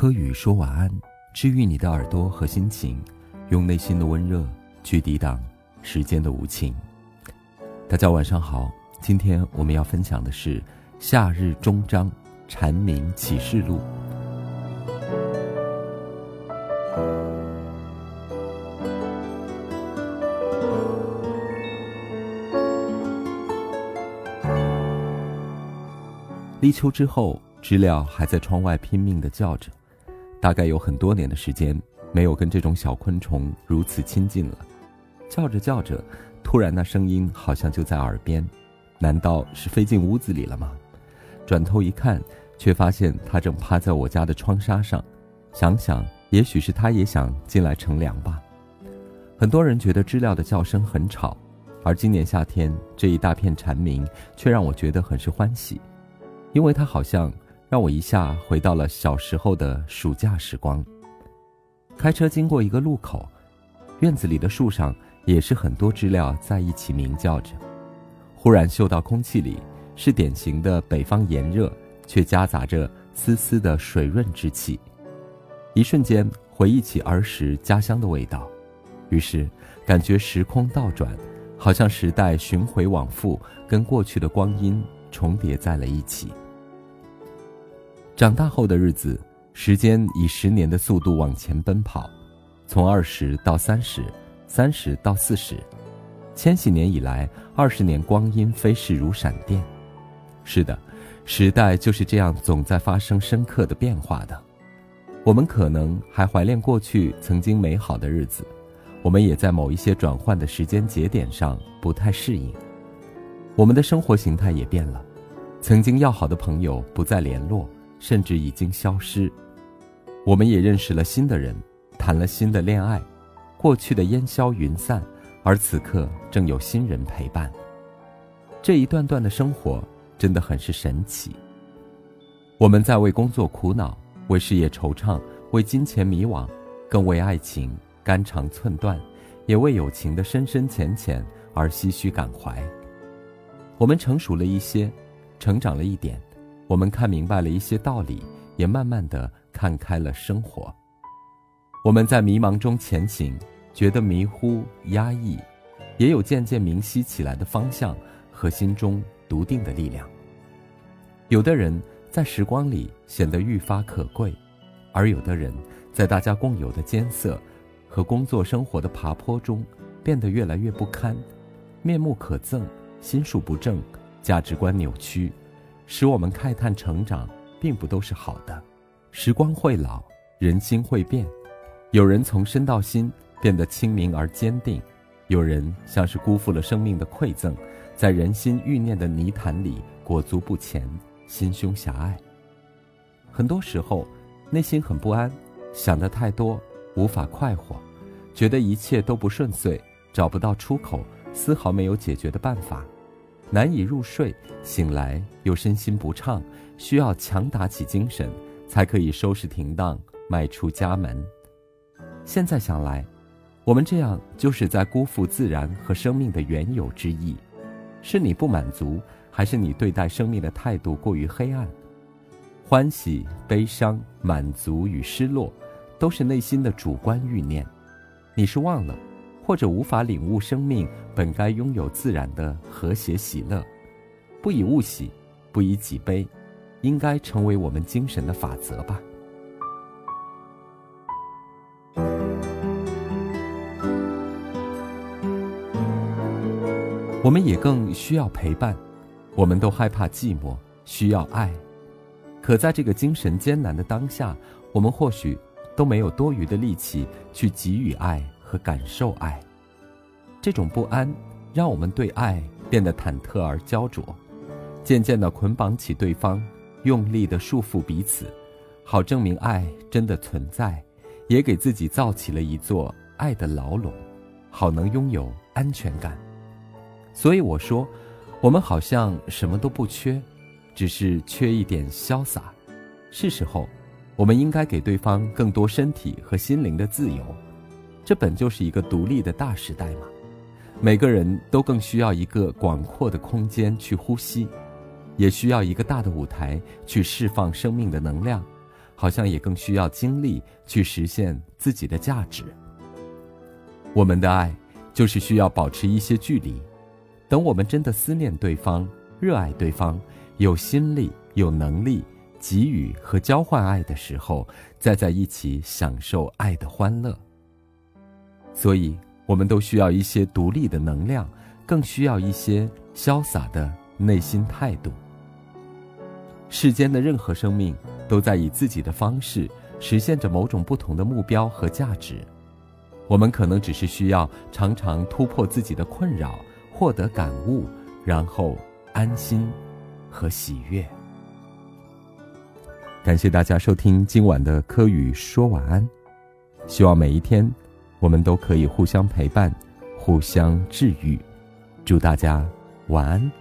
柯宇说晚安，治愈你的耳朵和心情，用内心的温热去抵挡时间的无情。大家晚上好，今天我们要分享的是《夏日终章》蝉鸣启示录。立秋之后，知了还在窗外拼命地叫着，大概有很多年的时间没有跟这种小昆虫如此亲近了。叫着叫着，突然那声音好像就在耳边，难道是飞进屋子里了吗？转头一看，却发现它正趴在我家的窗纱上。想想，也许是它也想进来乘凉吧。很多人觉得知了的叫声很吵，而今年夏天这一大片蝉鸣，却让我觉得很是欢喜。因为它好像让我一下回到了小时候的暑假时光。开车经过一个路口，院子里的树上也是很多知了在一起鸣叫着。忽然嗅到空气里是典型的北方炎热，却夹杂着丝丝的水润之气，一瞬间回忆起儿时家乡的味道。于是感觉时空倒转，好像时代巡回往复，跟过去的光阴重叠在了一起。长大后的日子，时间以十年的速度往前奔跑，从二十到三十，三十到四十，千禧年以来，二十年光阴飞逝如闪电。是的，时代就是这样，总在发生深刻的变化的。我们可能还怀念过去曾经美好的日子，我们也在某一些转换的时间节点上不太适应。我们的生活形态也变了，曾经要好的朋友不再联络。甚至已经消失，我们也认识了新的人，谈了新的恋爱，过去的烟消云散，而此刻正有新人陪伴。这一段段的生活真的很是神奇。我们在为工作苦恼，为事业惆怅，为金钱迷惘，更为爱情肝肠寸断，也为友情的深深浅浅而唏嘘感怀。我们成熟了一些，成长了一点。我们看明白了一些道理，也慢慢的看开了生活。我们在迷茫中前行，觉得迷糊压抑，也有渐渐明晰起来的方向和心中笃定的力量。有的人在时光里显得愈发可贵，而有的人，在大家共有的艰涩和工作生活的爬坡中，变得越来越不堪，面目可憎，心术不正，价值观扭曲。使我们慨叹成长并不都是好的，时光会老，人心会变，有人从身到心变得清明而坚定，有人像是辜负了生命的馈赠，在人心欲念的泥潭里裹足不前，心胸狭隘。很多时候，内心很不安，想的太多，无法快活，觉得一切都不顺遂，找不到出口，丝毫没有解决的办法。难以入睡，醒来又身心不畅，需要强打起精神，才可以收拾停当，迈出家门。现在想来，我们这样就是在辜负自然和生命的原有之意。是你不满足，还是你对待生命的态度过于黑暗？欢喜、悲伤、满足与失落，都是内心的主观欲念。你是忘了？或者无法领悟生命本该拥有自然的和谐喜乐，不以物喜，不以己悲，应该成为我们精神的法则吧。我们也更需要陪伴，我们都害怕寂寞，需要爱。可在这个精神艰难的当下，我们或许都没有多余的力气去给予爱。和感受爱，这种不安让我们对爱变得忐忑而焦灼，渐渐的捆绑起对方，用力的束缚彼此，好证明爱真的存在，也给自己造起了一座爱的牢笼，好能拥有安全感。所以我说，我们好像什么都不缺，只是缺一点潇洒。是时候，我们应该给对方更多身体和心灵的自由。这本就是一个独立的大时代嘛，每个人都更需要一个广阔的空间去呼吸，也需要一个大的舞台去释放生命的能量，好像也更需要精力去实现自己的价值。我们的爱，就是需要保持一些距离，等我们真的思念对方、热爱对方、有心力、有能力给予和交换爱的时候，再在一起享受爱的欢乐。所以，我们都需要一些独立的能量，更需要一些潇洒的内心态度。世间的任何生命。都在以自己的方式实现着某种不同的目标和价值，我们可能只是需要常常突破自己的困扰，获得感悟，然后安心和喜悦。感谢大家收听今晚的柯宇说晚安，希望每一天我们都可以互相陪伴，互相治愈。祝大家晚安。